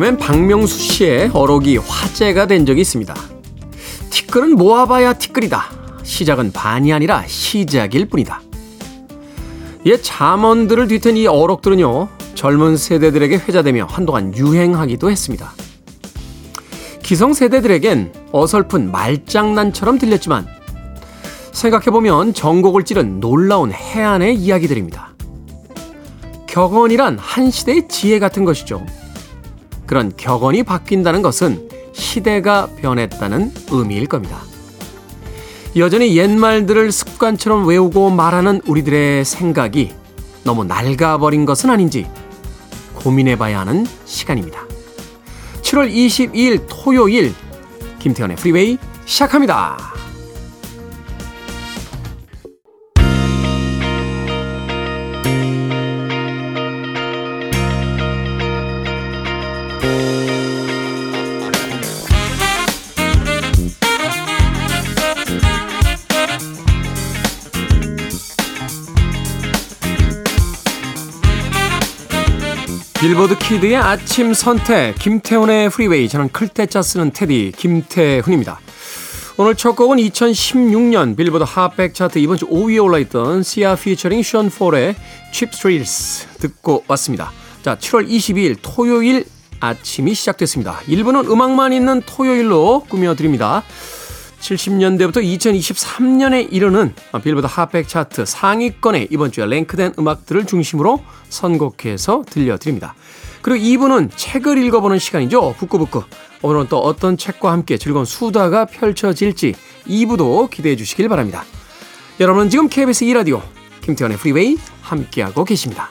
개그맨 박명수 씨의 어록이 화제가 된 적이 있습니다. 티끌은 모아봐야 티끌이다. 시작은 반이 아니라 시작일 뿐이다. 옛 잠언들을 뒤튼 이 어록들은요, 젊은 세대들에게 회자되며 한동안 유행하기도 했습니다. 기성 세대들에겐 어설픈 말장난처럼 들렸지만, 생각해보면 전곡을 찌른 놀라운 해안의 이야기들입니다. 격언이란 한 시대의 지혜 같은 것이죠. 그런 격언이 바뀐다는 것은 시대가 변했다는 의미일 겁니다. 여전히 옛말들을 습관처럼 외우고 말하는 우리들의 생각이 너무 낡아버린 것은 아닌지 고민해 봐야 하는 시간입니다. 7월 22일 토요일 김태현의 프리웨이 시작합니다. 빌보드 키드의 아침 선택 김태훈의 프리웨이 저는 클 태 자 쓰는 태디 김태훈입니다. 오늘 첫 곡은 2016년 빌보드 핫백 차트 이번 주 5위에 올라있던 시아 피처링 션 폴의 Cheap Thrills 듣고 왔습니다. 자 7월 22일 토요일 아침이 시작됐습니다. 1부는 음악만 있는 토요일로 꾸며드립니다. 70년대부터 2023년에 이르는 빌보드 핫백 차트 상위권에 이번 주에 랭크된 음악들을 중심으로 선곡해서 들려드립니다. 그리고 2부는 책을 읽어보는 시간이죠. 북끄북끄. 오늘은 또 어떤 책과 함께 즐거운 수다가 펼쳐질지 2부도 기대해 주시길 바랍니다. 여러분은 지금 KBS 2라디오 김태훈의 프리웨이 함께하고 계십니다.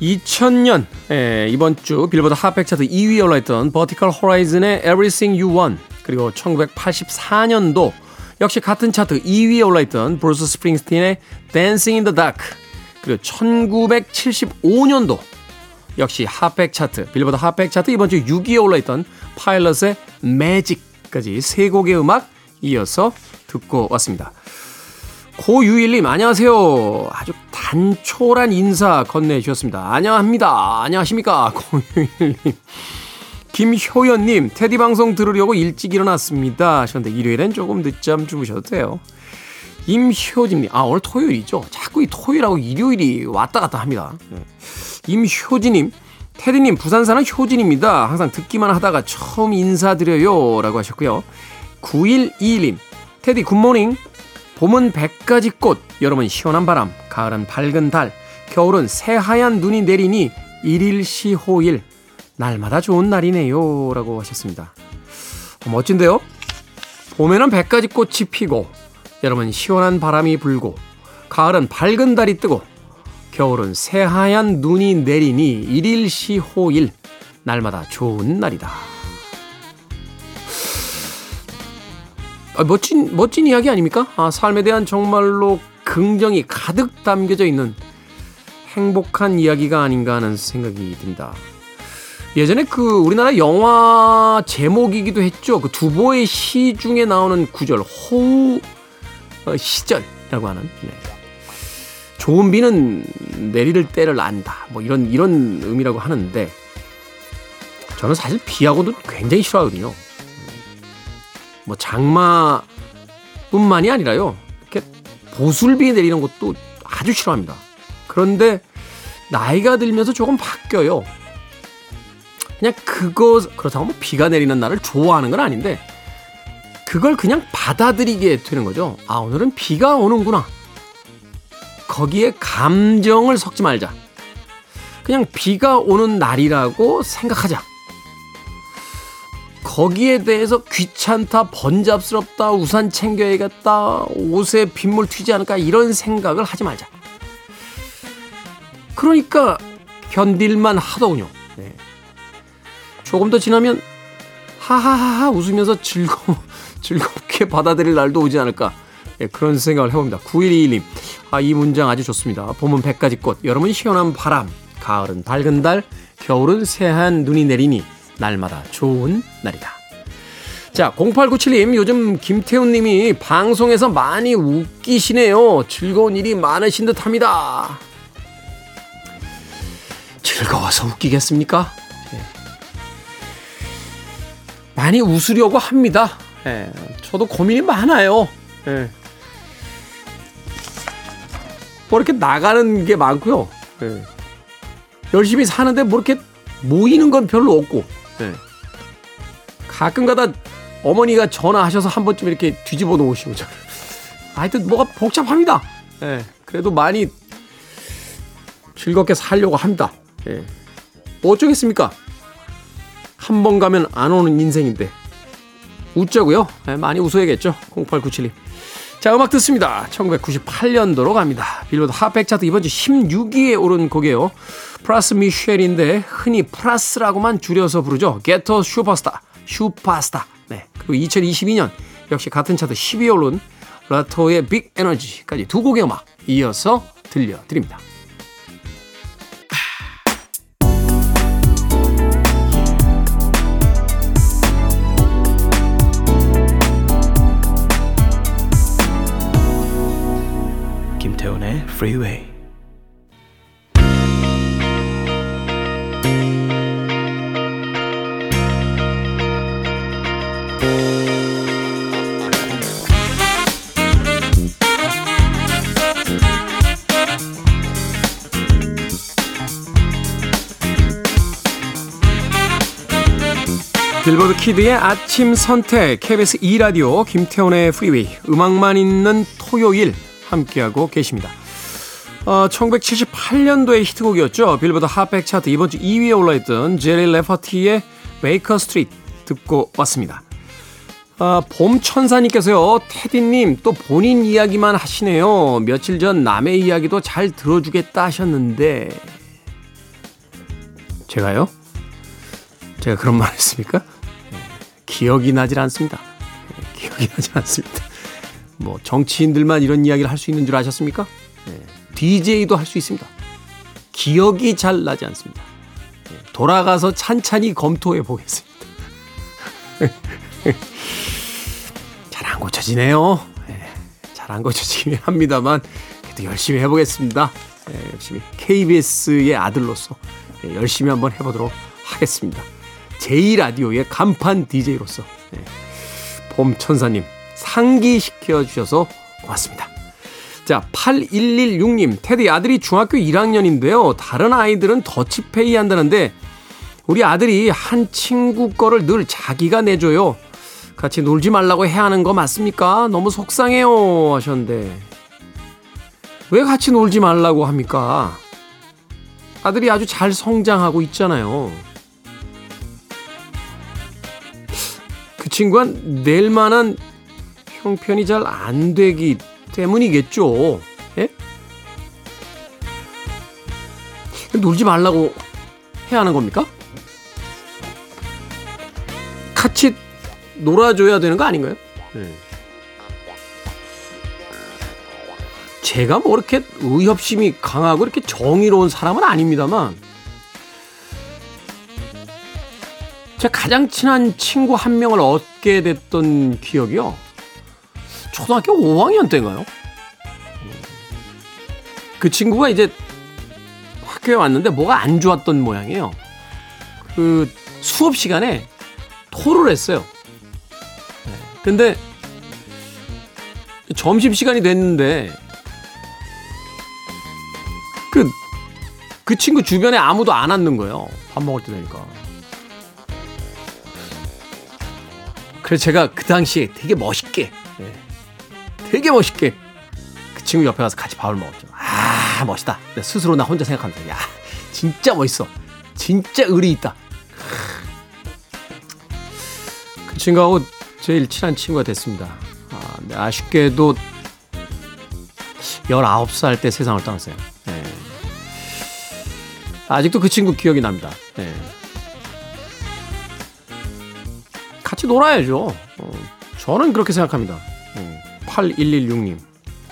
2000년 에, 이번 주 빌보드 핫백 차트 2위에 올라있던 버티컬 호라이즌의 Everything You Want 그리고 1984년도 역시 같은 차트 2위에 올라있던 브루스 스프링스틴의 Dancing in the Dark 그리고 1975년도 역시 핫백 차트 빌보드 핫백 차트 이번 주 6위에 올라있던 파일럿의 Magic까지 세 곡의 음악 이어서 듣고 왔습니다. 고유일님 안녕하세요. 아주 단촐한 인사 건네주셨습니다. 안녕합니다. 안녕하십니까 고유일님. 김효연님 테디 방송 들으려고 일찍 일어났습니다. 하셨는데 일요일엔 조금 늦잠 주무셔도 돼요. 임효진님 아 오늘 토요일이죠. 자꾸 이 토요일하고 일요일이 왔다 갔다 합니다. 네. 임효진님 테디님 부산 사는 효진입니다. 항상 듣기만 하다가 처음 인사드려요 라고 하셨고요. 9121님 테디 굿모닝 봄은 백가지 꽃, 여름은 시원한 바람, 가을은 밝은 달, 겨울은 새하얀 눈이 내리니 일일시호일, 날마다 좋은 날이네요. 라고 하셨습니다. 어, 멋진데요? 봄에는 백가지 꽃이 피고, 여름은 시원한 바람이 불고, 가을은 밝은 달이 뜨고, 겨울은 새하얀 눈이 내리니 일일시호일, 날마다 좋은 날이다. 아, 멋진 멋진 이야기 아닙니까? 아, 삶에 대한 정말로 긍정이 가득 담겨져 있는 행복한 이야기가 아닌가 하는 생각이 듭니다. 예전에 그 우리나라 영화 제목이기도 했죠. 그 두보의 시 중에 나오는 구절 호우 어, 시절이라고 하는 네. 좋은 비는 내릴 때를 안다. 뭐 이런 이런 의미라고 하는데 저는 사실 비하고도 굉장히 싫어하거든요. 뭐 장마뿐만이 아니라요. 이렇게 보슬비 내리는 것도 아주 싫어합니다. 그런데 나이가 들면서 조금 바뀌어요. 그냥 그거 그렇다고 뭐 비가 내리는 날을 좋아하는 건 아닌데 그걸 그냥 받아들이게 되는 거죠. 아 오늘은 비가 오는구나. 거기에 감정을 섞지 말자. 그냥 비가 오는 날이라고 생각하자. 거기에 대해서 귀찮다, 번잡스럽다, 우산 챙겨야겠다, 옷에 빗물 튀지 않을까 이런 생각을 하지 말자. 그러니까 견딜만 하더군요. 네. 조금 더 지나면 하하하하 웃으면서 즐거, 즐겁게 받아들일 날도 오지 않을까. 네, 그런 생각을 해봅니다. 9121님. 아, 이 문장 아주 좋습니다. 봄은 백가지 꽃, 여름은 시원한 바람, 가을은 밝은 달, 겨울은 새하얀 눈이 내리니 날마다 좋은 날이다. 자, 0897님, 요즘 김태훈 님이 방송에서 많이 웃기시네요. 즐거운 일이 많으신 듯 합니다. 즐거워서 웃기겠습니까? 네. 많이 웃으려고 합니다. 네. 저도 고민이 많아요. 네. 뭐 이렇게 나가는 게 많고요. 열심히 사는데 뭐 이렇게 모이는 건 별로 없고. 가끔가다 어머니가 전화하셔서 한 번쯤 이렇게 뒤집어 놓으시고 저를. 하여튼 뭐가 복잡합니다. 예. 그래도 많이 즐겁게 살려고 합니다. 예. 뭐 어쩌겠습니까? 한 번 가면 안 오는 인생인데. 웃자고요. 예, 많이 웃어야겠죠. 0897님. 자, 음악 듣습니다. 1998년도로 갑니다. 빌보드 핫백 차트 이번 주 16위에 오른 곡이에요. 프라스 미셸인데 흔히 프라스라고만 줄여서 부르죠. Ghetto Supastar, Supastar. 네. 그리고 2022년 역시 같은 차트 12위 오른 라토의 빅 에너지까지 두 곡의 음악 이어서 들려드립니다. 김태훈의 Freeway. 빌보드 Kid의 아침 선택 KBS 2라디오 김태훈의 프리웨이 음악만 있는 토요일 함께하고 계십니다. 어, 1978년도의 히트곡이었죠. 빌보드 Hot백 차트 이번 주 2위에 올라있던 제리 레퍼티의 Baker Street 듣고 왔습니다. 아, 봄천사님께서요, 테디님, 또 본인 이야기만 하시네요. 며칠 전 남의 이야기도 잘 들어주겠다 하셨는데. 제가요? 제가 그런 말 했습니까? 기억이 나질 않습니다. 네, 기억이 나질 않습니다. 뭐 정치인들만 이런 이야기를 할 수 있는 줄 아셨습니까? 네, DJ도 할 수 있습니다. 기억이 잘 나지 않습니다. 네, 돌아가서 찬찬히 검토해 보겠습니다. 잘 안 고쳐지네요. 네, 잘안 고쳐지긴 합니다만 그래도 열심히 해보겠습니다. 네, 열심히 KBS의 아들로서 네, 열심히 한번 해보도록 하겠습니다. 제2라디오의 간판 DJ로서 네. 봄천사님 상기시켜 주셔서 고맙습니다. 자, 8116님, 테디 아들이 중학교 1학년인데요. 다른 아이들은 더치페이 한다는데 우리 아들이 한 친구 거를 늘 자기가 내줘요. 같이 놀지 말라고 해야 하는 거 맞습니까? 너무 속상해요. 하셨는데. 왜 같이 놀지 말라고 합니까? 아들이 아주 잘 성장하고 있잖아요. 친구가 낼 만한 형편이 잘 안 되기 때문이겠죠. 예? 놀지 말라고 해야 하는 겁니까? 같이 놀아줘야 되는 거 아닌가요? 네. 제가 뭐 이렇게 의협심이 강하고 이렇게 정의로운 사람은 아닙니다만 제가 가장 친한 친구 한 명을 얻게 됐던 기억이요. 초등학교 5학년 때인가요? 그 친구가 이제 학교에 왔는데 뭐가 안 좋았던 모양이에요. 그 수업 시간에 토를 했어요. 네. 근데 점심 시간이 됐는데 그, 그 친구 주변에 아무도 안 앉는 거예요. 밥 먹을 때 되니까. 그래서 제가 그 당시에 되게 멋있게, 예, 되게 멋있게 그 친구 옆에 가서 같이 밥을 먹었죠. 아, 멋있다. 스스로 나 혼자 생각하면서, 야, 진짜 멋있어. 진짜 의리 있다. 그 친구하고 제일 친한 친구가 됐습니다. 아, 네, 아쉽게도 19살 때 세상을 떠났어요. 네. 아직도 그 친구 기억이 납니다. 네. 같이 놀아야죠. 어, 저는 그렇게 생각합니다. 음, 8116님.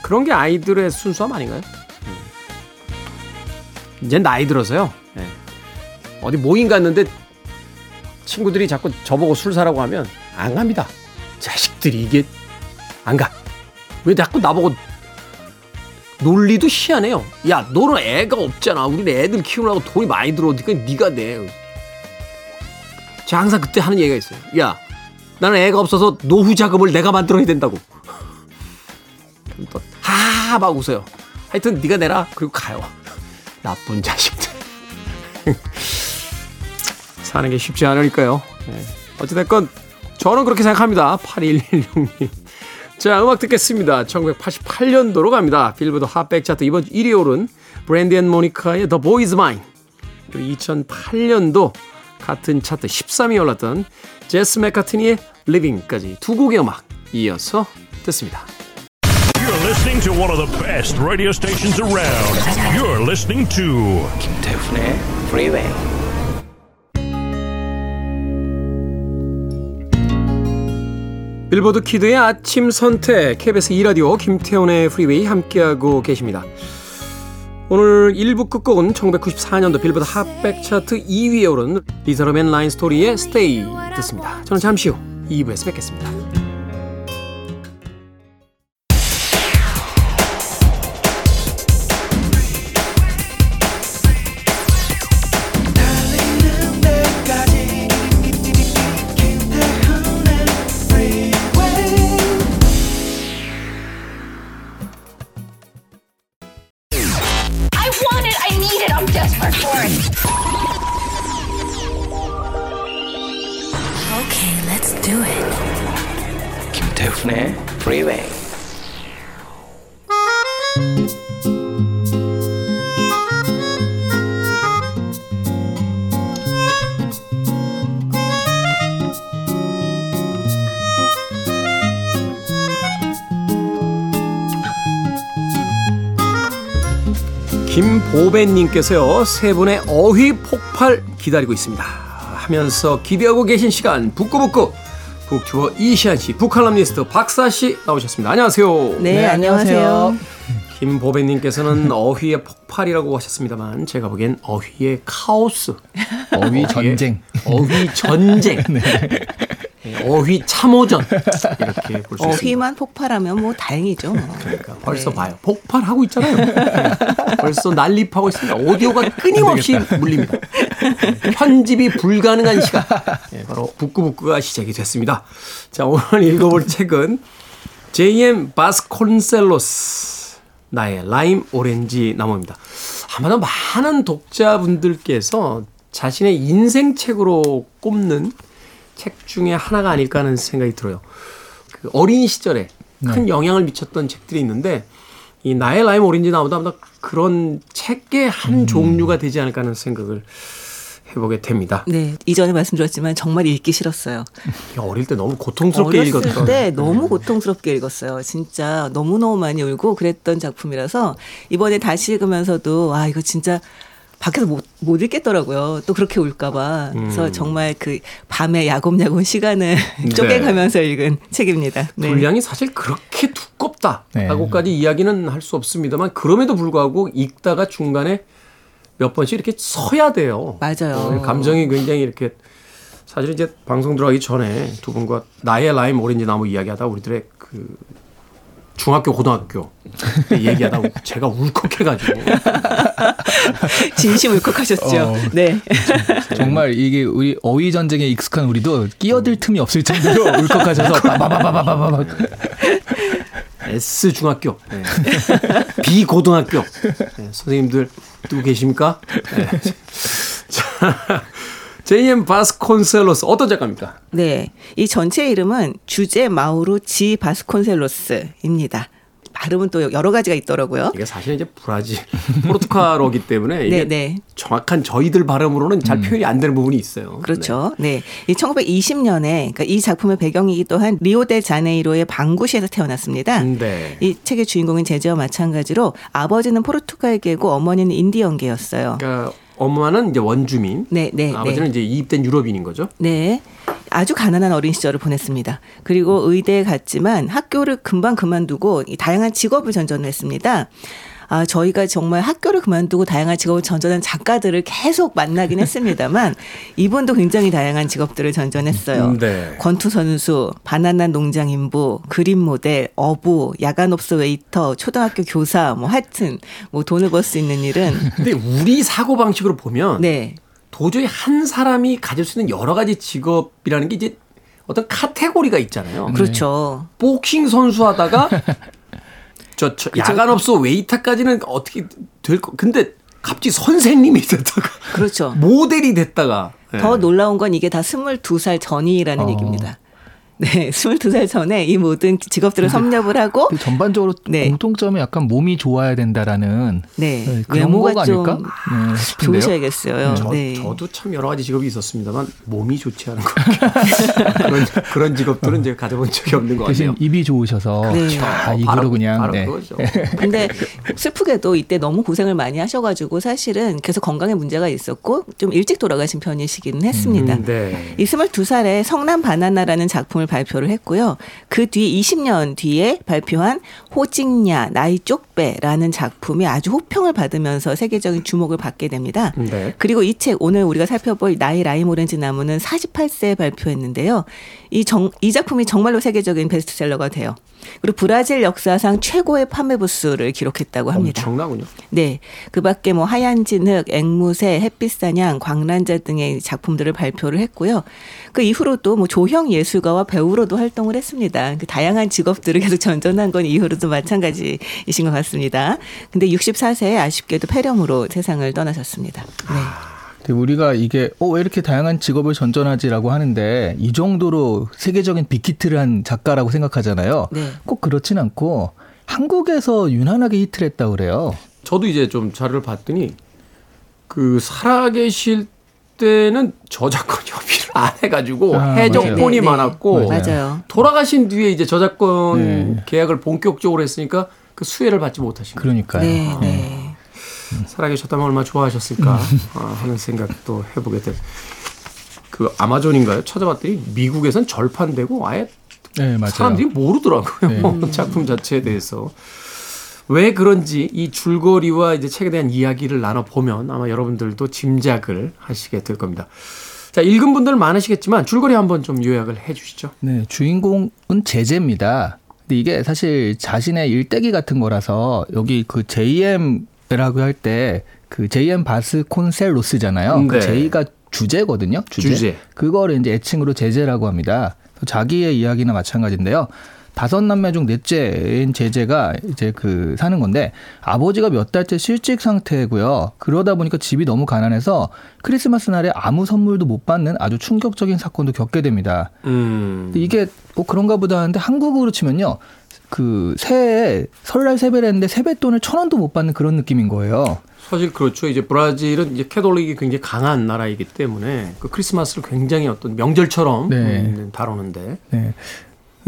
그런 게 아이들의 순수함 아닌가요? 음. 이제 나이 들어서요. 네. 어디 모임 갔는데 친구들이 자꾸 저보고 술 사라고 하면 안 갑니다. 자식들이 이게 안 가. 왜 자꾸 나보고 논리도 희한해요. 야, 너는 애가 없잖아. 우리는 애들 키우려고 돈이 많이 들어오니까 네가 내. 제가 항상 그때 하는 얘기가 있어요. 야, 나는 애가 없어서 노후 자금을 내가 만들어야 된다고. 또 하하 막 웃어요. 하여튼 네가 내라. 그리고 가요. 나쁜 자식들. 사는 게 쉽지 않으니까요. 네. 어찌됐건 저는 그렇게 생각합니다. 8116님. 자, 음악 듣겠습니다. 1988년도로 갑니다. 빌보드 Hot백 차트 이번 1위 오른 브랜디 and 모니카의 The Boy Is Mine. 그리고 2008년도 같은 차트 13위 올랐던 제스 맥카트니의 Leavin'까지 두 곡의 음악 이어서 듣습니다. Listening to one of the best radio stations around. You're listening to 김태훈의 Freeway. 빌보드 Kid의 아침 선택 KBS 2 라디오 김태훈의 프리웨이 함께하고 계십니다. 오늘 1부 끝곡은 1994년도 빌보드 핫백 차트 2위에 오른 리더맨 라인 스토리의 Stay 듣습니다. 저는 잠시 후 2부에서 뵙겠습니다. 김보배님께서요 세 분의 어휘 폭발 기다리고 있습니다 하면서 기대하고 계신 시간 북구북구 북튜버 이시안 씨 북칼럼니스트 박사 씨 나오셨습니다 안녕하세요 네, 안녕하세요. 김보배님께서는 어휘의 폭발이라고 하셨습니다만 제가 보기엔 어휘의 카오스 어휘 전쟁. 어휘 전쟁 네, 어휘 참호전 이렇게 볼 수 있습니다 어휘만 폭발하면 뭐 다행이죠. 뭐. 그러니까 벌써 네. 봐요. 폭발하고 있잖아요. 네. 벌써 난립하고 있습니다. 오디오가 끊임없이 물립니다. 편집이 불가능한 시간. 네, 바로 북구북구가 시작이 됐습니다. 자, 오늘 읽어볼 책은 J.M. 바스콘셀로스 나의 라임 오렌지 나무입니다. 아마도 많은 독자분들께서 자신의 인생 책으로 꼽는 책 중에 하나가 아닐까 하는 생각이 들어요. 그 어린 시절에 큰 영향을 미쳤던 책들이 있는데 이 나의 라임 오렌지 나무도 아마 그런 책의 한 종류가 되지 않을까 하는 생각을 해보게 됩니다. 네, 이전에 말씀드렸지만 정말 읽기 싫었어요. 어릴 때 너무 고통스럽게 어렸을 읽었던. 때 너무 고통스럽게 읽었어요. 진짜 너무 너무 많이 울고 그랬던 작품이라서 이번에 다시 읽으면서도 아, 이거 진짜 밖에서 못, 못 읽겠더라고요. 또 그렇게 울까봐. 그래서 정말 그 밤에 야곱야곱 시간을 쪼개가면서 읽은 책입니다. 네. 분량이 사실 그렇게 두껍다라고까지 이야기는 할 수 없습니다만 그럼에도 불구하고 읽다가 중간에 몇 번씩 이렇게 서야 돼요. 맞아요. 어, 감정이 굉장히 이렇게 사실 이제 방송 들어가기 전에 두 분과 나의 라임 오렌지 나무 이야기하다 우리들의 그 중학교 고등학교 때 얘기하다 제가 울컥해가지고 진심 울컥하셨죠. 어. 네. 정말 이게 우리 어휘 전쟁에 익숙한 우리도 끼어들 틈이 없을 정도로 울컥하셔서 빠바바바바바바 S 중학교, 네. B 고등학교 네, 선생님들 누구 계십니까? 네. 자, J.M. 바스콘셀로스 어떤 작가입니까? 네. 이 전체 이름은 주제 마우로 지 바스콘셀로스입니다. 발음은 또 여러 가지가 있더라고요. 이게 사실 이제 브라질 포르투갈어기 때문에 이게 네, 네. 정확한 저희들 발음으로는 잘 표현이 안 되는 부분이 있어요. 그렇죠. 네. 이 1920년에 그러니까 이 작품의 배경이기도 한 리오데 자네이로의 방구시에서 태어났습니다. 네. 네. 이 책의 주인공인 제재와 마찬가지로 아버지는 포르투갈계고 어머니는 인디언계였어요. 그러니까 엄마는 이제 원주민, 네, 네, 아버지는 네. 이제 이입된 유럽인인 거죠. 네. 아주 가난한 어린 시절을 보냈습니다. 그리고 의대에 갔지만 학교를 금방 그만두고 이 다양한 직업을 전전했습니다. 아, 저희가 정말 학교를 그만두고 다양한 직업을 전전한 작가들을 계속 만나긴 했습니다만 이분도 굉장히 다양한 직업들을 전전했어요. 음, 네. 권투 선수, 바나나 농장 인부, 그림 모델, 어부, 야간업소 웨이터, 초등학교 교사, 뭐 하여튼 뭐 돈을 벌 수 있는 일은 근데 우리 사고 방식으로 보면 네. 도저히 한 사람이 가질 수 있는 여러 가지 직업이라는 게 이제 어떤 카테고리가 있잖아요. 그렇죠. 복싱 선수 하다가 저, 저 야간업소 웨이터까지는 어떻게 될 거. 근데 갑자기 선생님이 됐다가 그렇죠. 모델이 됐다가 예. 더 놀라운 건 이게 다 22살 전이라는 어. 얘기입니다. 네, 22살 전에 이 모든 직업들을 섭렵을 하고 그 전반적으로 네. 공통점이 약간 몸이 좋아야 된다라는 네, 네, 그런 외모가 거가 좀 아닐까 네, 싶은데요. 좋으셔야겠어요. 저, 네. 저도 참 여러 가지 직업이 있었습니다만 몸이 좋지 않은 것 그런 그런 직업들은 제가 가져본 적이 없는 것 대신 같아요. 입이 좋으셔서 네. 다 입으로 바로- 그냥 바로 네. 그거죠. 근데 슬프게도 이때 너무 고생을 많이 하셔가지고 사실은 계속 건강에 문제가 있었고 좀 일찍 돌아가신 편이시기는 했습니다. 음, 네. 이 22살에 성남 바나나라는 작품을 발표를 했고요. 그 뒤 20년 뒤에 발표한 호직냐 나이 쪽배라는 작품이 아주 호평을 받으면서 세계적인 주목을 받게 됩니다. 네. 그리고 이 책 오늘 우리가 살펴볼 나이 라임 오렌지 나무는 48세에 발표했는데요. 이, 정, 이 작품이 정말로 세계적인 베스트셀러가 돼요. 그리고 브라질 역사상 최고의 판매 부수를 기록했다고 합니다. 엄청나군요. 네. 그 밖에 뭐 하얀 진흙, 앵무새, 햇빛 사냥, 광란자 등의 작품들을 발표를 했고요. 그 이후로도 뭐 조형 예술가와 배우로도 활동을 했습니다. 그 다양한 직업들을 계속 전전한 건 이후로도 마찬가지이신 것 같습니다. 근데 64세에 아쉽게도 폐렴으로 세상을 떠나셨습니다. 네. 근데 우리가 이게 어 왜 이렇게 다양한 직업을 전전하지라고 하는데 이 정도로 세계적인 빅히트를 한 작가라고 생각하잖아요. 네. 꼭 그렇진 않고 한국에서 유난하게 히트를 했다고 그래요. 저도 이제 좀 자료를 봤더니 그 살아계실 때는 저작권 협의를 안 해가지고 아, 맞아요. 네, 네. 많았고 맞아요. 맞아요. 돌아가신 뒤에 이제 저작권 네. 계약을 본격적으로 했으니까 그 수혜를 받지 못하신 거예요. 그러니까요. 네, 네. 살아계셨다면 얼마나 좋아하셨을까 아, 하는 생각도 해보게 된. 그 아마존인가요? 찾아봤더니 미국에선 절판되고 아예 네. 사람들이 모르더라고요. 작품 자체에 대해서. 왜 그런지 이 줄거리와 이제 책에 대한 이야기를 나눠보면 아마 여러분들도 짐작을 하시게 될 겁니다. 자, 읽은 분들 많으시겠지만 줄거리 한번 좀 요약을 해 주시죠. 네, 주인공은 제재입니다. 근데 이게 사실 자신의 일대기 같은 거라서 여기 그 JM 이라고 할때 그 JM 바스 콘셀로스잖아요. 네. 그 J가 주제거든요. 주제. 주제. 그거를 이제 애칭으로 제재라고 합니다. 자기의 이야기나 마찬가지인데요. 다섯 남매 중 넷째인 제재가 이제 그 사는 건데 아버지가 몇 달째 실직 상태고요. 그러다 보니까 집이 너무 가난해서 크리스마스 날에 아무 선물도 못 받는 아주 충격적인 사건도 겪게 됩니다. 음. 이게 뭐 그런가 보다 하는데 한국으로 치면요. 그 새해 설날 세배를 했는데 세뱃돈을 천 원도 못 받는 그런 느낌인 거예요. 사실 그렇죠. 이제 브라질은 이제 캐톨릭이 굉장히 강한 나라이기 때문에 그 크리스마스를 굉장히 어떤 명절처럼 네. 음, 다루는데 네.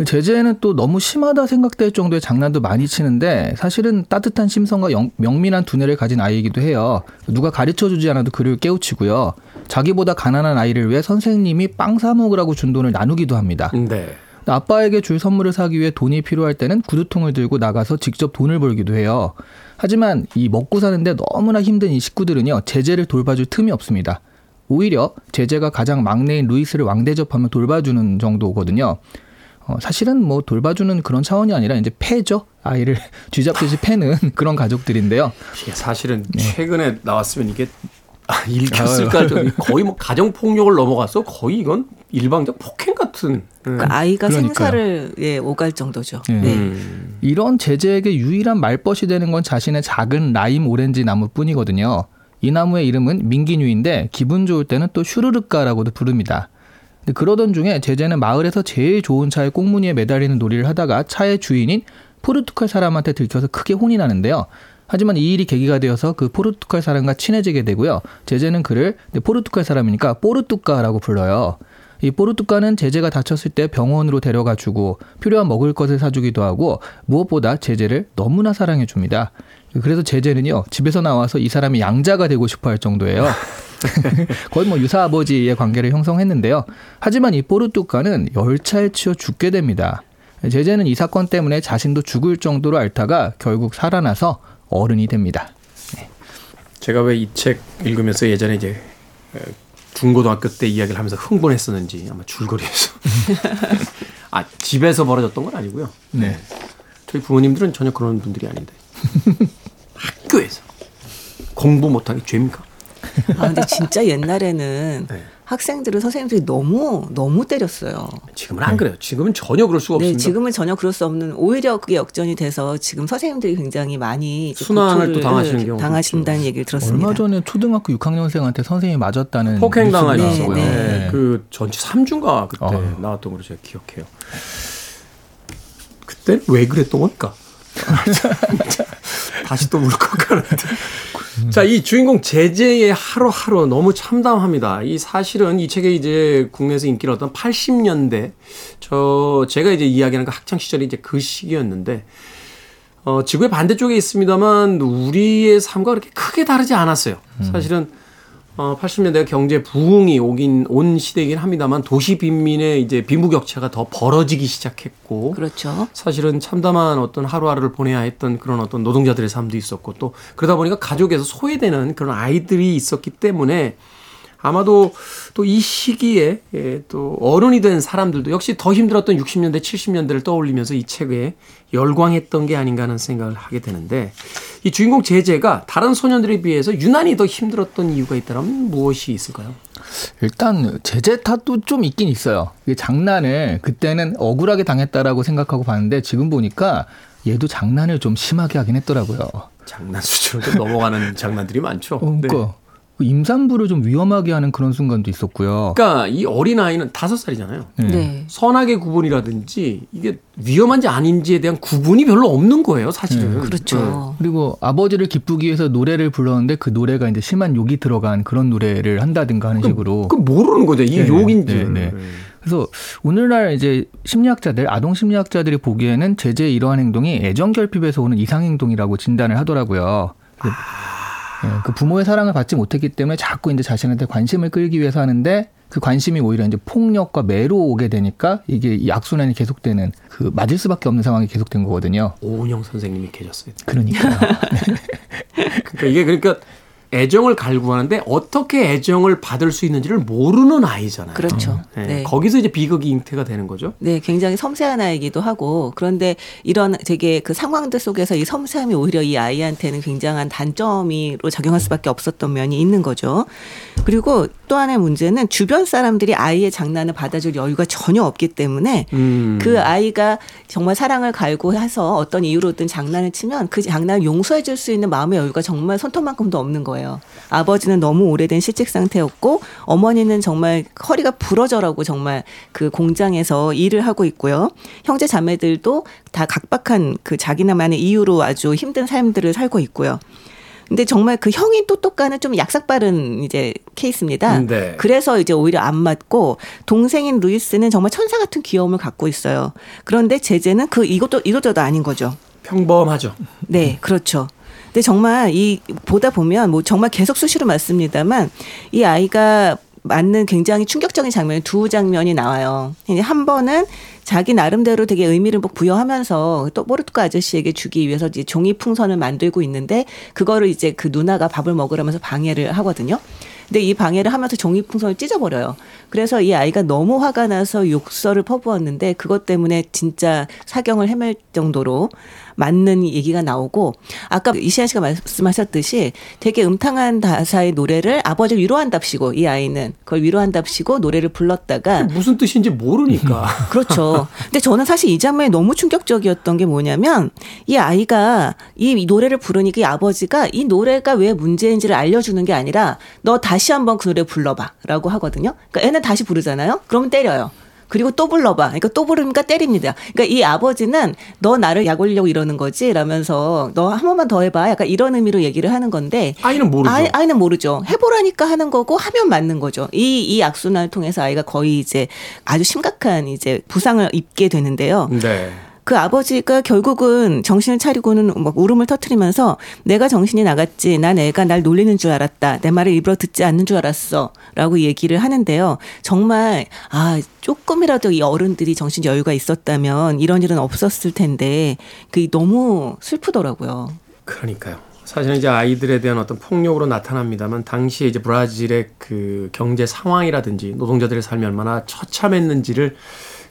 제재는 또 너무 심하다 생각될 정도의 장난도 많이 치는데 사실은 따뜻한 심성과 영- 명민한 두뇌를 가진 아이이기도 해요. 누가 가르쳐 주지 않아도 그를 깨우치고요. 자기보다 가난한 아이를 위해 선생님이 빵 사 먹으라고 준 돈을 나누기도 합니다. 네. 아빠에게 줄 선물을 사기 위해 돈이 필요할 때는 구두통을 들고 나가서 직접 돈을 벌기도 해요. 하지만 이 먹고 사는데 너무나 힘든 이 식구들은요, 제재를 돌봐줄 틈이 없습니다. 오히려 제재가 가장 막내인 루이스를 왕대접하며 돌봐주는 정도거든요. 어, 사실은 뭐 돌봐주는 그런 차원이 아니라 이제 패죠. 아이를 쥐잡듯이 패는 그런 가족들인데요. 이게 사실은 최근에 나왔으면 이게 아, 읽혔을까 좀 거의 뭐 가정 폭력을 넘어가서 거의 이건 일방적 폭행 같은. 음. 그러니까 아이가 그러니까요. 생사를 예, 오갈 정도죠. 네. 네. 음. 이런 제재에게 유일한 말벗이 되는 건 자신의 작은 라임 오렌지 나무뿐이거든요. 이 나무의 이름은 민기뉴인데 기분 좋을 때는 또 슈르르까라고도 부릅니다. 근데 그러던 중에 제재는 마을에서 제일 좋은 차의 꽁무니에 매달리는 놀이를 하다가 차의 주인인 포르투갈 사람한테 들켜서 크게 혼이 나는데요. 하지만 이 일이 계기가 되어서 그 포르투갈 사람과 친해지게 되고요. 제재는 그를 포르투갈 사람이니까 포르투카라고 불러요. 이 포르투카는 제재가 다쳤을 때 병원으로 데려가 주고 필요한 먹을 것을 사주기도 하고 무엇보다 제재를 너무나 사랑해 줍니다. 그래서 제재는요 집에서 나와서 이 사람의 양자가 되고 싶어할 정도예요. 거의 뭐 유사 아버지의 관계를 형성했는데요. 하지만 이 포르투카는 열차에 치여 죽게 됩니다. 제재는 이 사건 때문에 자신도 죽을 정도로 앓다가 결국 살아나서 어른이 됩니다. 제가 왜 이 책 읽으면서 예전에 이제 에, 중고등학교 때 이야기를 하면서 흥분했었는지 아마 줄거리에서 아 집에서 벌어졌던 건 아니고요. 네. 저희 부모님들은 전혀 그런 분들이 아닌데 학교에서 공부 못하기 죄입니까? 아, 근데 진짜 옛날에는 네. 학생들을 선생님들이 너무 너무 때렸어요. 지금은 안 그래요. 지금은 전혀 그럴 수가 네, 없습니다. 지금은 전혀 그럴 수 없는 오히려 그게 역전이 돼서 지금 선생님들이 굉장히 많이 순환을 또 당하시는 경우도 당하신다는 얘기를 들었습니다. 얼마 전에 초등학교 6학년생한테 선생님이 맞았다는 폭행 당하셨어요. 있었고요. 네, 네. 그 전치 3주인가 그때 어. 나왔던 걸로 제가 기억해요. 그때 왜 그랬던 걸까? 다시 또 울컥하는데. 자, 이 주인공 제재의 하루하루 너무 참담합니다. 이 사실은 이 책에 이제 국내에서 인기를 얻던 80년대 저 제가 이제 이야기하는 그 학창 시절이 이제 그 시기였는데 어, 지구의 반대쪽에 있습니다만 우리의 삶과 그렇게 크게 다르지 않았어요. 사실은 어, 80년대 경제 부흥이 오긴 온 시대이긴 합니다만 도시 빈민의 이제 빈부격차가 더 벌어지기 시작했고 그렇죠. 사실은 참담한 어떤 하루하루를 보내야 했던 그런 어떤 노동자들의 삶도 있었고 또 그러다 보니까 가족에서 소외되는 그런 아이들이 있었기 때문에 아마도 또 이 시기에 예, 또 어른이 된 사람들도 역시 더 힘들었던 60년대, 70년대를 떠올리면서 이 책에 열광했던 게 아닌가 하는 생각을 하게 되는데 이 주인공 제재가 다른 소년들에 비해서 유난히 더 힘들었던 이유가 있다면 무엇이 있을까요? 일단 제재 탓도 좀 있긴 있어요. 이게 장난을 그때는 억울하게 당했다라고 생각하고 봤는데 지금 보니까 얘도 장난을 좀 심하게 하긴 했더라고요. 장난 수준으로 좀 넘어가는 장난들이 많죠. 어, 네. 그러니까 그 임산부를 좀 위험하게 하는 그런 순간도 있었고요. 그러니까 이 어린 아이는 다섯 살이잖아요. 네. 네. 선악의 구분이라든지 이게 위험한지 아닌지에 대한 구분이 별로 없는 거예요, 사실은. 그렇죠. 그리고 아버지를 기쁘기 위해서 노래를 불렀는데 그 노래가 이제 심한 욕이 들어간 그런 노래를 한다든가 하는 식으로. 그 모르는 거죠. 이게 네, 욕인지. 네, 네. 그래서 오늘날 이제 심리학자들, 아동 심리학자들이 보기에는 제재의 이러한 행동이 애정 결핍에서 오는 이상 행동이라고 진단을 하더라고요. 그, 예, 그 부모의 사랑을 받지 못했기 때문에 자꾸 이제 자신한테 관심을 끌기 위해서 하는데 그 관심이 오히려 이제 폭력과 매로 오게 되니까 이게 이 악순환이 계속되는 그 맞을 수밖에 없는 상황이 계속된 거거든요. 오은영 선생님이 계셨어요. 그러니까 그러니까 이게 그러니까 애정을 갈구하는데 어떻게 애정을 받을 수 있는지를 모르는 아이잖아요. 그렇죠. 네. 네. 거기서 이제 비극이 잉태가 되는 거죠. 네, 굉장히 섬세한 아이기도 하고 그런데 이런 되게 그 상황들 속에서 이 섬세함이 오히려 이 아이한테는 굉장한 단점이로 작용할 수밖에 없었던 면이 있는 거죠. 그리고 또 하나의 문제는 주변 사람들이 아이의 장난을 받아줄 여유가 전혀 없기 때문에 음. 그 아이가 정말 사랑을 갈구해서 어떤 이유로든 장난을 치면 그 장난을 용서해 줄 수 있는 마음의 여유가 정말 손톱만큼도 없는 거예요. 아버지는 너무 오래된 실직 상태였고 어머니는 정말 허리가 부러져라고 정말 그 공장에서 일을 하고 있고요. 형제 자매들도 다 각박한 그 자기나만의 이유로 아주 힘든 삶들을 살고 있고요. 근데 정말 그 형이 똑똑가는 좀 약삭빠른 이제 케이스입니다. 네. 그래서 이제 오히려 안 맞고 동생인 루이스는 정말 천사 같은 귀여움을 갖고 있어요. 그런데 제재는 그 이것도 이것저것 아닌 거죠. 평범하죠. 네, 그렇죠. 근데 정말 이 보다 보면 뭐 정말 계속 수시로 맞습니다만 이 아이가 맞는 굉장히 충격적인 장면이 두 장면이 나와요. 한 번은 자기 나름대로 되게 의미를 막 부여하면서 또 포르투갈 아저씨에게 주기 위해서 이제 종이 풍선을 만들고 있는데 그거를 이제 그 누나가 밥을 먹으라면서 방해를 하거든요. 근데 이 방해를 하면서 종이 풍선을 찢어버려요. 그래서 이 아이가 너무 화가 나서 욕설을 퍼부었는데 그것 때문에 진짜 사경을 헤맬 정도로 맞는 얘기가 나오고 아까 이시안 씨가 말씀하셨듯이 되게 음탕한 가사의 노래를 아버지를 위로한답시고 이 아이는 그걸 위로한답시고 노래를 불렀다가 무슨 뜻인지 모르니까. 그렇죠. 근데 저는 사실 이 장면이 너무 충격적이었던 게 뭐냐면 이 아이가 이 노래를 부르니까 이 아버지가 이 노래가 왜 문제인지를 알려주는 게 아니라 너 다시 한번 그 노래 불러봐라고 하거든요. 그러니까 애는 다시 부르잖아요. 그러면 때려요. 그리고 또 불러봐. 그러니까 또 부르니까 때립니다. 그러니까 이 아버지는 너 나를 약 올려고 이러는 거지? 라면서 너 한 번만 더 해봐. 약간 이런 의미로 얘기를 하는 건데. 아이는 모르죠. 아이, 아이 는 모르죠. 해보라니까 하는 거고 하면 맞는 거죠. 이, 이 악순환을 통해서 아이가 거의 이제 아주 심각한 이제 부상을 입게 되는데요. 네. 그 아버지가 결국은 정신을 차리고는 막 울음을 터트리면서 내가 정신이 나갔지. 난 애가 날 놀리는 줄 알았다. 내 말을 일부러 듣지 않는 줄 알았어. 라고 얘기를 하는데요. 정말, 아, 조금이라도 이 어른들이 정신 여유가 있었다면 이런 일은 없었을 텐데, 그 너무 슬프더라고요. 그러니까요. 사실은 이제 아이들에 대한 어떤 폭력으로 나타납니다만 당시에 이제 브라질의 그 경제 상황이라든지 노동자들의 삶이 얼마나 처참했는지를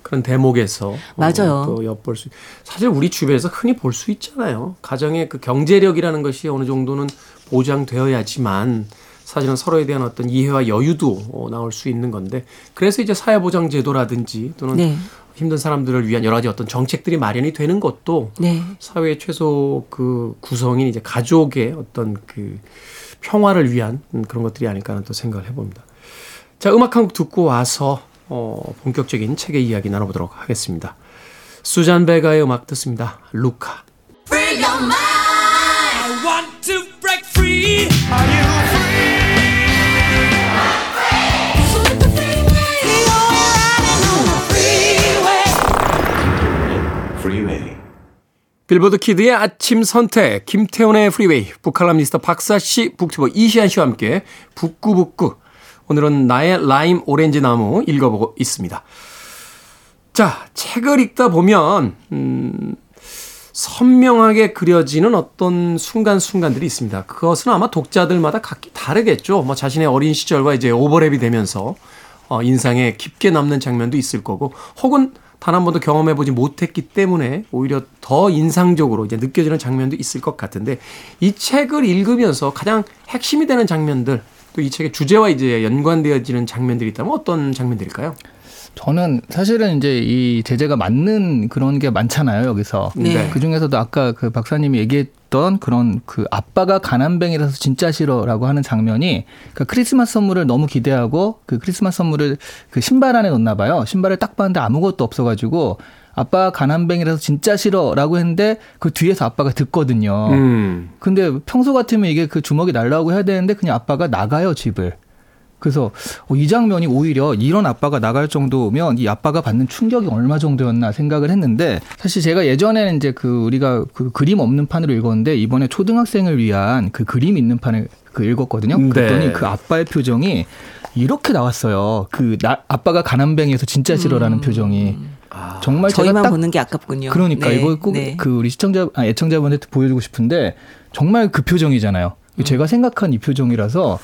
그런 대목에서 맞아요. 어, 또 엿볼 수 사실 우리 주변에서 흔히 볼 수 있잖아요. 가정의 그 경제력이라는 것이 어느 정도는 보장되어야지만 사실은 서로에 대한 어떤 이해와 여유도 어, 나올 수 있는 건데 그래서 이제 사회보장 제도라든지 또는 네. 힘든 사람들을 위한 여러 가지 어떤 정책들이 마련이 되는 것도 네. 사회의 최소 그 구성인 이제 가족의 어떤 그 평화를 위한 음, 그런 것들이 아닐까 하는 또 생각을 해봅니다. 자, 음악 한 곡 듣고 와서 어, 본격적인 책의 이야기 나눠보도록 하겠습니다. 수잔 베가의 음악 듣습니다. 루카. 빌보드 Kid의 아침 선택 김태훈의 프리웨이 book칼럼니스트 박사씨 booktuber 이시한씨와 함께 북구북구 오늘은 나의 라임 오렌지 나무 읽어보고 있습니다. 자 책을 읽다 보면 음, 선명하게 그려지는 어떤 순간순간들이 있습니다. 그것은 아마 독자들마다 각기 다르겠죠. 뭐 자신의 어린 시절과 이제 오버랩이 되면서 어, 인상에 깊게 남는 장면도 있을 거고 혹은 단 한 번도 경험해보지 못했기 때문에 오히려 더 인상적으로 이제 느껴지는 장면도 있을 것 같은데 이 책을 읽으면서 가장 핵심이 되는 장면들 또 이 책의 주제와 이제 연관되어지는 장면들이 있다면 어떤 장면들일까요? 저는 사실은 이제 이 제재가 맞는 그런 게 많잖아요 여기서. 네. 그 중에서도 아까 그 박사님이 얘기했던 그런 그 아빠가 가난뱅이라서 진짜 싫어라고 하는 장면이 그 크리스마스 선물을 너무 기대하고 그 크리스마스 선물을 그 신발 안에 넣나 봐요. 신발을 딱 봤는데 아무것도 없어가지고 아빠 가난뱅이라서 진짜 싫어라고 했는데 그 뒤에서 아빠가 듣거든요. 음. 근데 평소 같으면 이게 그 주먹이 날라오고 해야 되는데 그냥 아빠가 나가요 집을. 그래서 어, 이 장면이 오히려 이런 아빠가 나갈 정도면 이 아빠가 받는 충격이 얼마 정도였나 생각을 했는데 사실 제가 예전에는 이제 그 우리가 그 그림 없는 판으로 읽었는데 이번에 초등학생을 위한 그 그림 있는 판을 그 읽었거든요. 네. 그랬더니 그 아빠의 표정이 이렇게 나왔어요. 그 나, 아빠가 가난뱅이에서 진짜 싫어라는 표정이 정말 제가 저희만 딱 보는 게 아깝군요. 그러니까 네, 이걸 꼭그 네. 우리 시청자 아, 애청자분한테 보여주고 싶은데 정말 그 표정이잖아요. 음. 제가 생각한 이 표정이라서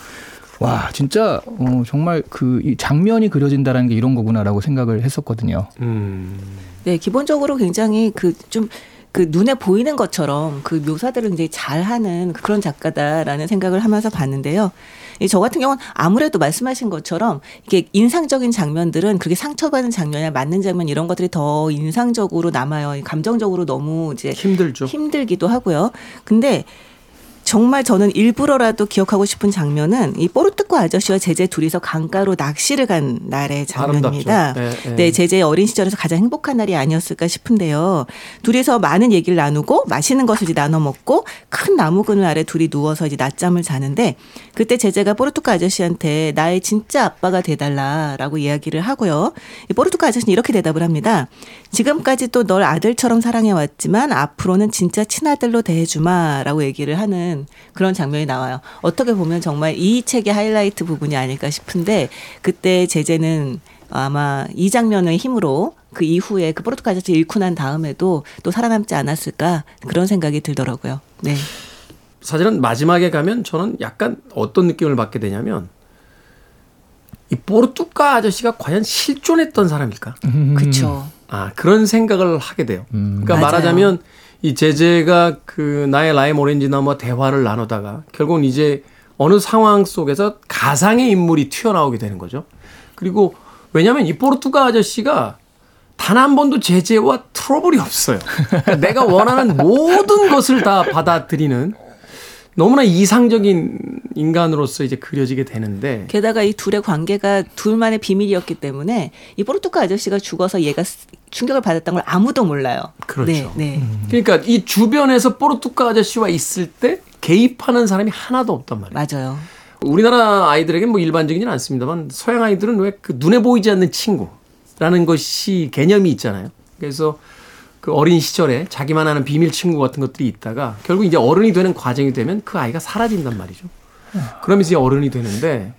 와 진짜 어, 정말 그 이 장면이 그려진다라는 게 이런 거구나라고 생각을 했었거든요. 음. 네, 기본적으로 굉장히 그 좀 그 눈에 보이는 것처럼 그 묘사들을 굉장히 잘하는 그런 작가다라는 생각을 하면서 봤는데요. 이저 같은 경우는 아무래도 말씀하신 것처럼 이게 인상적인 장면들은 그렇게 상처받은 장면이나 맞는 장면 이런 것들이 더 인상적으로 남아요. 감정적으로 너무 이제 힘들죠. 힘들기도 하고요. 근데 정말 저는 일부러라도 기억하고 싶은 장면은 이 뽀르뚜코 아저씨와 제재 둘이서 강가로 낚시를 간 날의 장면입니다. 네, 네. 네, 제재의 어린 시절에서 가장 행복한 날이 아니었을까 싶은데요. 둘이서 많은 얘기를 나누고 맛있는 것을 이제 나눠 먹고 큰 나무 그늘 아래 둘이 누워서 이제 낮잠을 자는데 그때 제재가 뽀르뚜코 아저씨한테 나의 진짜 아빠가 돼달라라고 이야기를 하고요. 이 뽀르뚜코 아저씨는 이렇게 대답을 합니다. 지금까지도 널 아들처럼 사랑해왔지만 앞으로는 진짜 친아들로 대해주마라고 얘기를 하는 그런 장면이 나와요. 어떻게 보면 정말 이 책의 하이라이트 부분이 아닐까 싶은데 그때 제재는 아마 이 장면의 힘으로 그 이후에 그 뽀르투갈 아저씨 잃고 난 다음에도 또 살아남지 않았을까 그런 생각이 들더라고요. 네. 사실은 마지막에 가면 저는 약간 어떤 느낌을 받게 되냐면 이 포르투가 아저씨가 과연 실존했던 사람일까? 그렇죠. 아 그런 생각을 하게 돼요. 그러니까 맞아요. 말하자면 이 제재가 그 나의 라임 오렌지 나무와 대화를 나누다가 결국은 이제 어느 상황 속에서 가상의 인물이 튀어나오게 되는 거죠. 그리고 왜냐하면 이 포르투가 아저씨가 단 한 번도 제재와 트러블이 없어요. 그러니까 내가 원하는 모든 것을 다 받아들이는 너무나 이상적인 인간으로서 이제 그려지게 되는데 게다가 이 둘의 관계가 둘만의 비밀이었기 때문에 이 포르투갈 아저씨가 죽어서 얘가 충격을 받았던 걸 아무도 몰라요. 그렇죠. 네, 네. 그러니까 이 주변에서 포르투가 아저씨와 있을 때 개입하는 사람이 하나도 없단 말이에요. 맞아요. 우리나라 아이들에게 뭐 일반적이진 않습니다만 서양 아이들은 왜 그 눈에 보이지 않는 친구라는 것이 개념이 있잖아요. 그래서 그 어린 시절에 자기만 아는 비밀 친구 같은 것들이 있다가 결국 이제 어른이 되는 과정이 되면 그 아이가 사라진단 말이죠. 그러면서 이제 어른이 되는데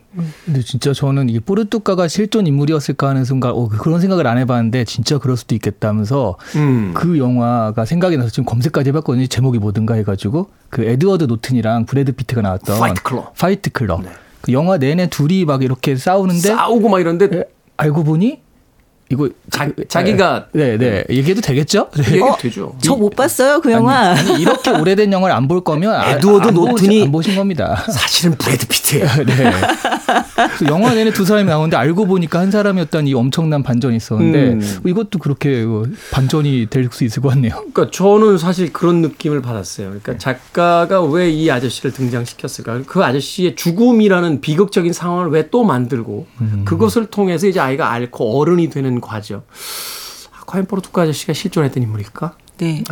근데 진짜 저는 이 뽀르뚜까가 실존 인물이었을까 하는 순간 어, 그런 생각을 안 해봤는데 진짜 그럴 수도 있겠다면서 음. 그 영화가 생각이 나서 지금 검색까지 해봤거든요. 제목이 뭐든가 해가지고 그 에드워드 노튼이랑 브래드 피트가 나왔던 Fight Club. Fight Club. 네. 그 영화 내내 둘이 막 이렇게 싸우는데 싸우고 막 이런데 에, 알고 보니 이거 자, 자기가 네, 네. 얘기해도 되겠죠? 네. 얘기 어, 되죠. 저 못 봤어요 그 영화. 아니, 이렇게 오래된 영화를 안 볼 거면 아- 에드워드 안 노튼이- 안 보신 겁니다. 사실은 브래드 피트예요. 네. 영화 내내 두 사람이 나오는데 알고 보니까 한 사람이었던 이 엄청난 반전이 있었는데 음. 이것도 그렇게 어, 반전이 될 수 있을 것 같네요. 그러니까 저는 사실 그런 느낌을 받았어요. 그러니까 작가가 왜 이 아저씨를 등장시켰을까? 그 아저씨의 죽음이라는 비극적인 상황을 왜 또 만들고 그것을 통해서 이제 아이가 앓고 어른이 되는 과정. 아, 과연 포르투가 아저씨가 실존했던 인물일까? 네.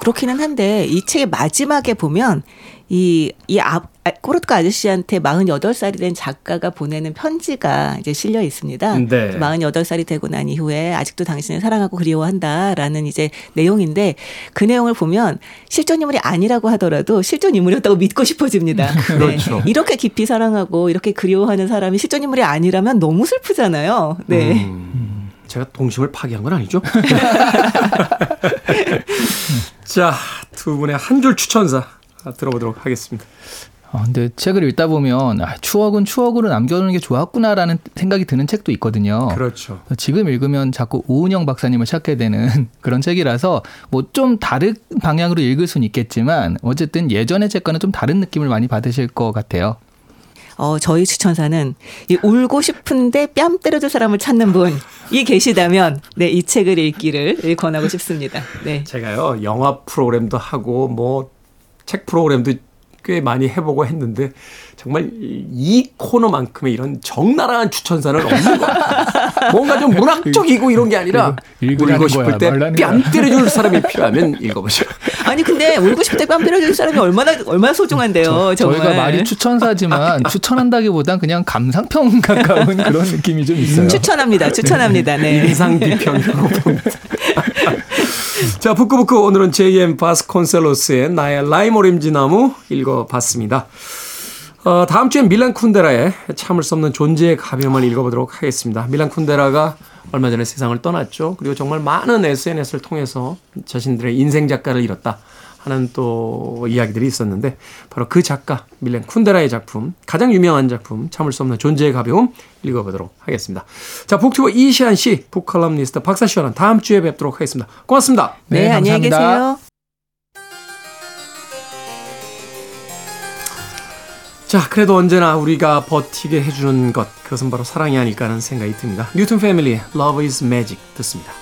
그렇기는 한데 이 책의 마지막에 보면 이, 이 아, 아, 코르트카 아저씨한테 48살이 된 작가가 보내는 편지가 이제 실려 있습니다. 네. 48살이 되고 난 이후에 아직도 당신을 사랑하고 그리워한다라는 이제 내용인데 그 내용을 보면 실존 인물이 아니라고 하더라도 실존 인물이었다고 믿고 싶어집니다. 그렇죠. 네. 이렇게 깊이 사랑하고 이렇게 그리워하는 사람이 실존 인물이 아니라면 너무 슬프잖아요. 네. 음, 제가 동심을 파괴한 건 아니죠? 자, 두 분의 한 줄 추천사 들어보도록 하겠습니다. 아, 근데 책을 읽다 보면 아, 추억은 추억으로 남겨두는 게 좋았구나라는 생각이 드는 책도 있거든요. 그렇죠. 지금 읽으면 자꾸 오은영 박사님을 찾게 되는 그런 책이라서 뭐 좀 다른 방향으로 읽을 수는 있겠지만 어쨌든 예전의 책과는 좀 다른 느낌을 많이 받으실 것 같아요. 어, 저희 추천사는 이 울고 싶은데 뺨 때려줄 사람을 찾는 분이 계시다면 네, 이 책을 읽기를 권하고 싶습니다. 네. 제가요 영화 프로그램도 하고 뭐 책 프로그램도 꽤 많이 해보고 했는데 정말 이- 이 코너만큼의 이런 적나라한 추천사는 없는 것 같아요. 뭔가 좀 문학적이고 이런 게 아니라 읽으라는 울고 싶을 때 뺨. 때려줄 사람이 필요하면 읽어보죠. 아니 근데 울고 싶을 때 뺨 때려줄 사람이 얼마나 얼마나 소중한데요. 정말. 저희가 말이 추천사지만 추천한다기보단 그냥 감상평 가까운 그런 느낌이 좀 있어요. 추천합니다. 추천합니다. 네. 인상 비평이라고 봅니다. 자, 북구북구 오늘은 J.M. 바스콘셀로스의 나의 라임 오렌지 나무 읽어봤습니다. 어, 다음 주엔 밀란 쿤데라의 참을 수 없는 존재의 가벼움을 읽어보도록 하겠습니다. 밀란 쿤데라가 얼마 전에 세상을 떠났죠. 그리고 정말 많은 SNS를 통해서 자신들의 인생 작가를 잃었다 하는 또 이야기들이 있었는데 바로 그 작가 밀란 쿤데라의 작품 가장 유명한 작품 참을 수 없는 존재의 가벼움 읽어보도록 하겠습니다. 자 북튜버 이시안 씨, 북칼럼니스트 박사 씨와는 다음 주에 뵙도록 하겠습니다. 고맙습니다. 네, 네, 안녕히. 계세요. 자, 그래도 언제나 우리가 버티게 해주는 것, 그것은 바로 사랑이 아닐까 하는 생각이 듭니다. 뉴튼 패밀리의 Love is Magic 듣습니다.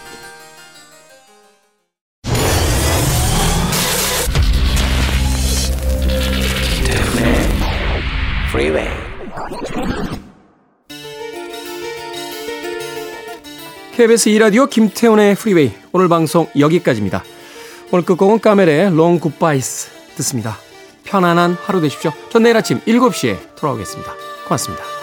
KBS 2라디오 김태훈의 프리웨이 오늘 방송 여기까지입니다. 오늘 끝곡은 까멜의 Long Goodbyes 듣습니다. 편안한 하루 되십시오. 전 내일 아침 7시에 돌아오겠습니다. 고맙습니다.